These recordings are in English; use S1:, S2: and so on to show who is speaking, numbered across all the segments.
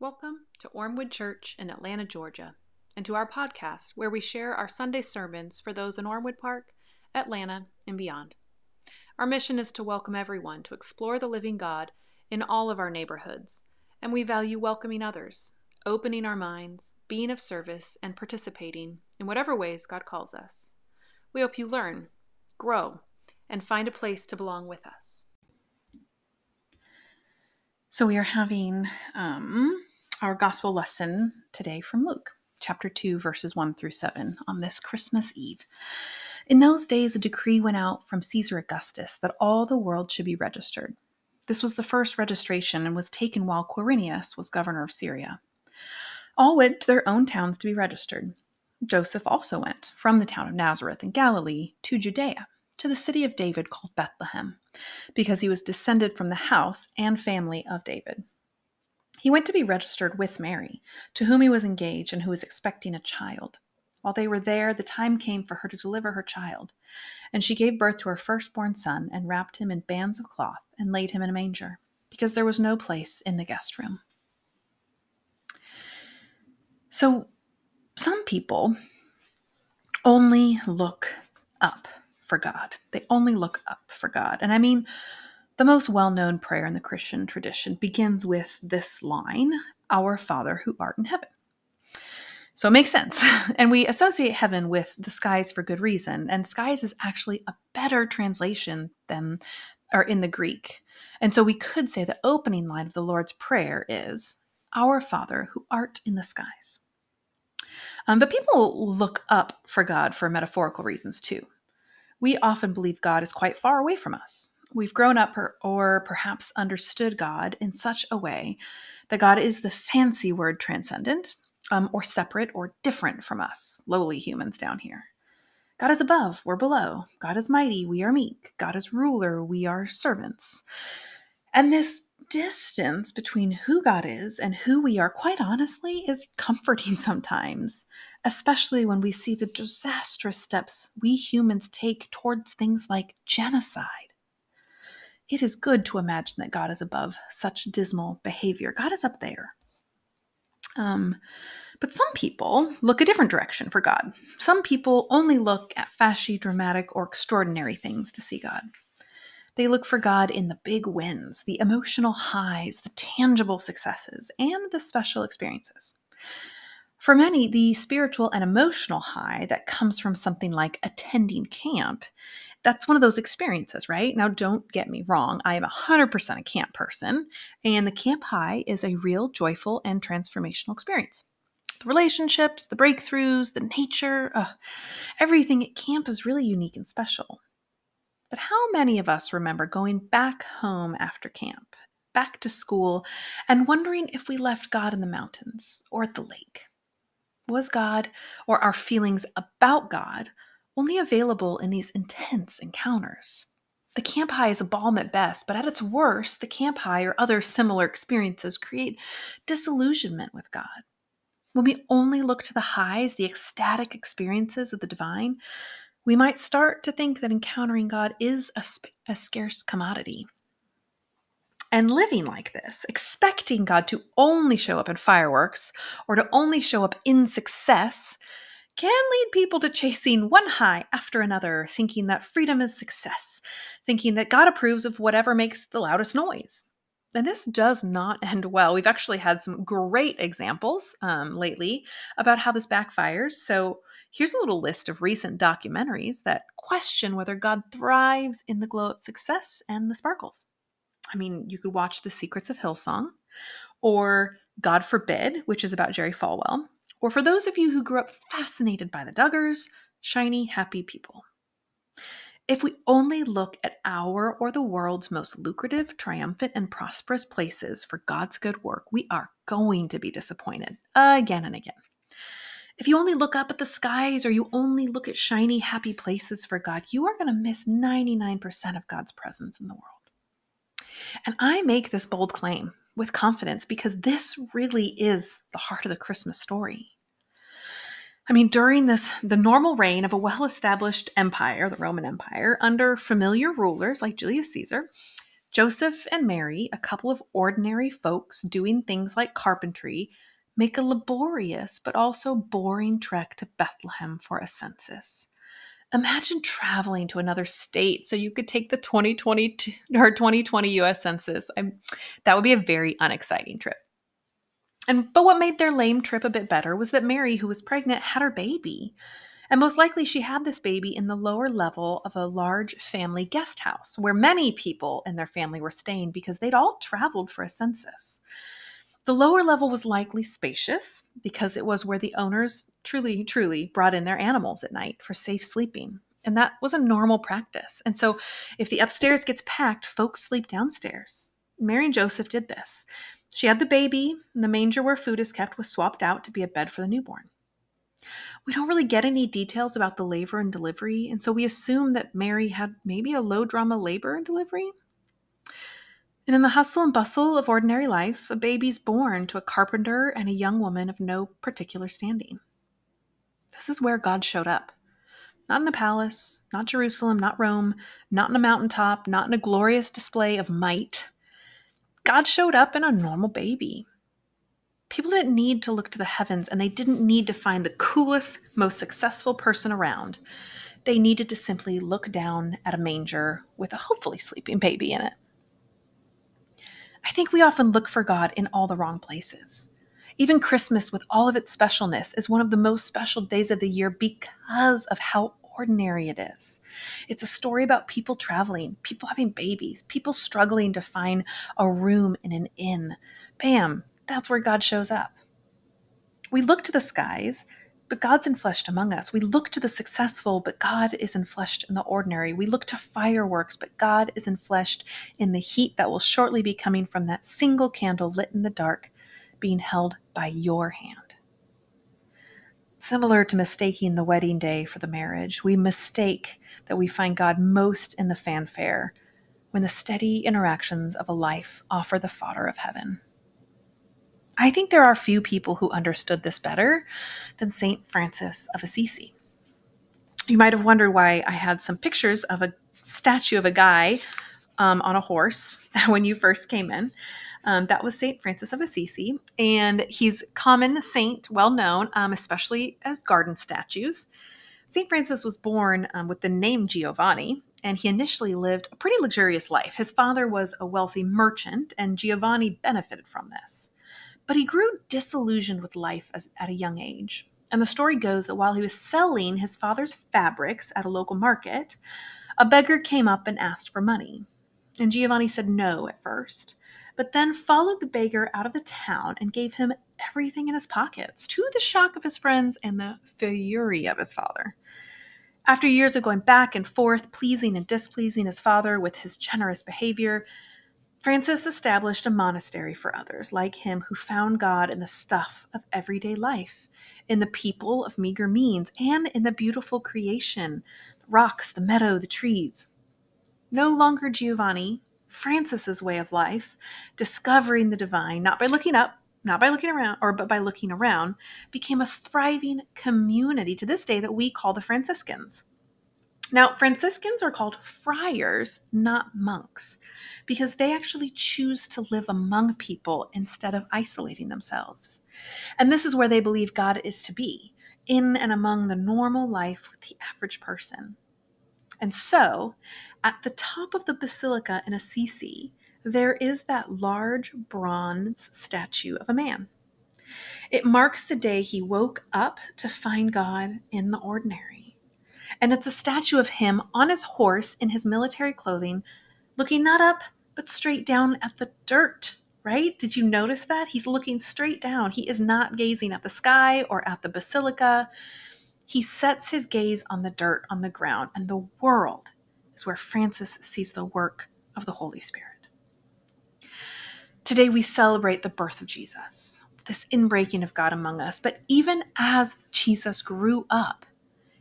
S1: Welcome to Ormewood Church in Atlanta, Georgia, and to our podcast where we share our Sunday sermons for those in Ormewood Park, Atlanta, and beyond. Our mission is to welcome everyone to explore the living God in all of our neighborhoods, and we value welcoming others, opening our minds, being of service, and participating in whatever ways God calls us. We hope you learn, grow, and find a place to belong with us. So, we are having um, our gospel lesson today from Luke, chapter 2, verses 1 through 7, on this Christmas Eve. In those days, a decree went out from Caesar Augustus that all the world should be registered. This was the first registration and was taken while Quirinius was governor of Syria. All went to their own towns to be registered. Joseph also went from the town of Nazareth in Galilee to Judea, to the city of David called Bethlehem, because he was descended from the house and family of David. He went to be registered with Mary, to whom he was engaged and who was expecting a child. While they were there, the time came for her to deliver her child. And she gave birth to her firstborn son, and wrapped him in bands of cloth, and laid him in a manger, because there was no place in the guest room. So, some people only look up for God. They only look up for God. And I mean, the most well known prayer in the Christian tradition begins with this line Our Father who art in heaven. So it makes sense. And we associate heaven with the skies for good reason. And skies is actually a better translation than or in the Greek. And so we could say the opening line of the Lord's Prayer is Our Father who art in the skies. Um, but people look up for God for metaphorical reasons too. We often believe God is quite far away from us, We've grown up or, or perhaps understood God in such a way that God is the fancy word transcendent, um, or separate or different from us, lowly humans down here. God is above, we're below. God is mighty, we are meek. God is ruler, we are servants. And this distance between who God is and who we are, quite honestly, is comforting sometimes, especially when we see the disastrous steps we humans take towards things like genocide it is good to imagine that God is above such dismal behavior. God is up there. Um, but some people look a different direction for God. Some people only look at fashy, dramatic, or extraordinary things to see God. They look for God in the big wins, the emotional highs, the tangible successes, and the special experiences. For many, the spiritual and emotional high that comes from something like attending camp that's one of those experiences, right? Now, don't get me wrong. I am 100% a camp person, and the camp high is a real, joyful, and transformational experience. The relationships, the breakthroughs, the nature, uh, everything at camp is really unique and special. But how many of us remember going back home after camp, back to school, and wondering if we left God in the mountains or at the lake? Was God or our feelings about God only available in these intense encounters. The camp high is a balm at best, but at its worst, the camp high or other similar experiences create disillusionment with God. When we only look to the highs, the ecstatic experiences of the divine, we might start to think that encountering God is a, sp- a scarce commodity. And living like this, expecting God to only show up in fireworks or to only show up in success, can lead people to chasing one high after another, thinking that freedom is success, thinking that God approves of whatever makes the loudest noise. And this does not end well. We've actually had some great examples um, lately about how this backfires. So here's a little list of recent documentaries that question whether God thrives in the glow of success and the sparkles. I mean, you could watch The Secrets of Hillsong or God Forbid, which is about Jerry Falwell, or for those of you who grew up fascinated by the Duggars, shiny, happy people. If we only look at our or the world's most lucrative, triumphant, and prosperous places for God's good work, we are going to be disappointed again and again. If you only look up at the skies or you only look at shiny, happy places for God, you are going to miss 99% of God's presence in the world. And I make this bold claim with confidence because this really is the heart of the Christmas story. I mean, during this, the normal reign of a well established empire, the Roman Empire, under familiar rulers like Julius Caesar, Joseph and Mary, a couple of ordinary folks doing things like carpentry, make a laborious but also boring trek to Bethlehem for a census. Imagine traveling to another state so you could take the 2020 or 2020 US Census. I'm, that would be a very unexciting trip. And but what made their lame trip a bit better was that Mary, who was pregnant, had her baby. And most likely she had this baby in the lower level of a large family guest house where many people in their family were staying because they'd all traveled for a census. The lower level was likely spacious because it was where the owners truly, truly brought in their animals at night for safe sleeping. And that was a normal practice. And so if the upstairs gets packed, folks sleep downstairs. Mary and Joseph did this. She had the baby, and the manger where food is kept was swapped out to be a bed for the newborn. We don't really get any details about the labor and delivery, and so we assume that Mary had maybe a low drama labor and delivery. And in the hustle and bustle of ordinary life, a baby's born to a carpenter and a young woman of no particular standing. This is where God showed up. Not in a palace, not Jerusalem, not Rome, not in a mountaintop, not in a glorious display of might. God showed up in a normal baby. People didn't need to look to the heavens and they didn't need to find the coolest, most successful person around. They needed to simply look down at a manger with a hopefully sleeping baby in it. I think we often look for God in all the wrong places. Even Christmas, with all of its specialness, is one of the most special days of the year because of how ordinary it is. It's a story about people traveling, people having babies, people struggling to find a room in an inn. Bam, that's where God shows up. We look to the skies, but God's enfleshed among us. We look to the successful, but God is enfleshed in the ordinary. We look to fireworks, but God is enfleshed in the heat that will shortly be coming from that single candle lit in the dark, being held by your hand. Similar to mistaking the wedding day for the marriage, we mistake that we find God most in the fanfare when the steady interactions of a life offer the fodder of heaven. I think there are few people who understood this better than St. Francis of Assisi. You might have wondered why I had some pictures of a statue of a guy um, on a horse when you first came in. Um, that was St. Francis of Assisi, and he's common saint, well known, um, especially as garden statues. St. Francis was born um, with the name Giovanni, and he initially lived a pretty luxurious life. His father was a wealthy merchant, and Giovanni benefited from this. But he grew disillusioned with life as, at a young age. And the story goes that while he was selling his father's fabrics at a local market, a beggar came up and asked for money. And Giovanni said no at first but then followed the beggar out of the town and gave him everything in his pockets, to the shock of his friends and the fury of his father. After years of going back and forth, pleasing and displeasing his father with his generous behavior, Francis established a monastery for others like him who found God in the stuff of everyday life, in the people of meager means, and in the beautiful creation the rocks, the meadow, the trees. No longer Giovanni, Francis's way of life, discovering the divine, not by looking up, not by looking around, or but by looking around, became a thriving community to this day that we call the Franciscans. Now, Franciscans are called friars, not monks, because they actually choose to live among people instead of isolating themselves. And this is where they believe God is to be, in and among the normal life with the average person. And so, at the top of the basilica in Assisi, there is that large bronze statue of a man. It marks the day he woke up to find God in the ordinary. And it's a statue of him on his horse in his military clothing, looking not up, but straight down at the dirt, right? Did you notice that? He's looking straight down. He is not gazing at the sky or at the basilica. He sets his gaze on the dirt on the ground, and the world is where Francis sees the work of the Holy Spirit. Today we celebrate the birth of Jesus, this inbreaking of God among us. But even as Jesus grew up,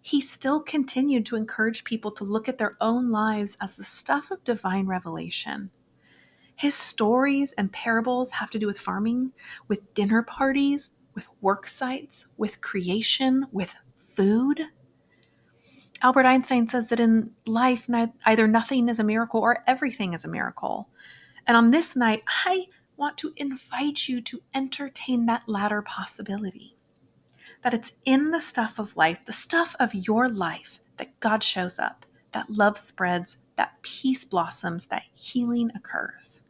S1: he still continued to encourage people to look at their own lives as the stuff of divine revelation. His stories and parables have to do with farming, with dinner parties, with work sites, with creation, with food. Albert Einstein says that in life, either nothing is a miracle or everything is a miracle. And on this night, I want to invite you to entertain that latter possibility. That it's in the stuff of life, the stuff of your life, that God shows up, that love spreads, that peace blossoms, that healing occurs.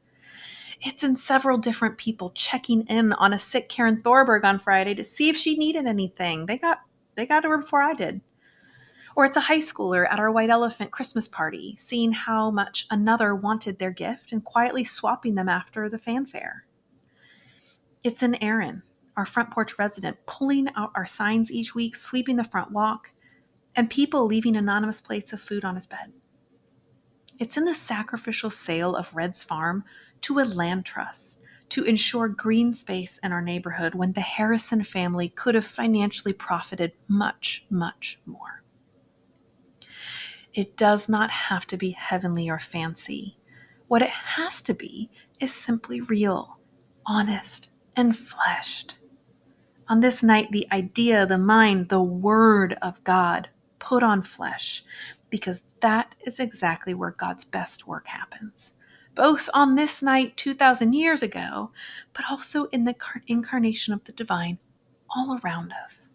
S1: It's in several different people checking in on a sick Karen Thorberg on Friday to see if she needed anything. They got they got to her before I did. Or it's a high schooler at our White Elephant Christmas party, seeing how much another wanted their gift and quietly swapping them after the fanfare. It's an Aaron, our front porch resident, pulling out our signs each week, sweeping the front walk, and people leaving anonymous plates of food on his bed. It's in the sacrificial sale of Red's farm to a land trust to ensure green space in our neighborhood when the Harrison family could have financially profited much, much more. It does not have to be heavenly or fancy. What it has to be is simply real, honest, and fleshed. On this night, the idea, the mind, the word of God put on flesh, because that is exactly where God's best work happens both on this night 2,000 years ago, but also in the incarnation of the divine all around us.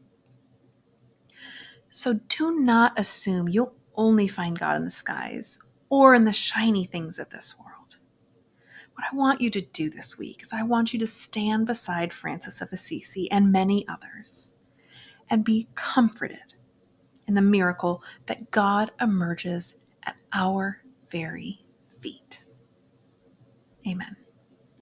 S1: So do not assume you'll only find God in the skies or in the shiny things of this world. What I want you to do this week is I want you to stand beside Francis of Assisi and many others and be comforted in the miracle that God emerges at our very feet. Amen.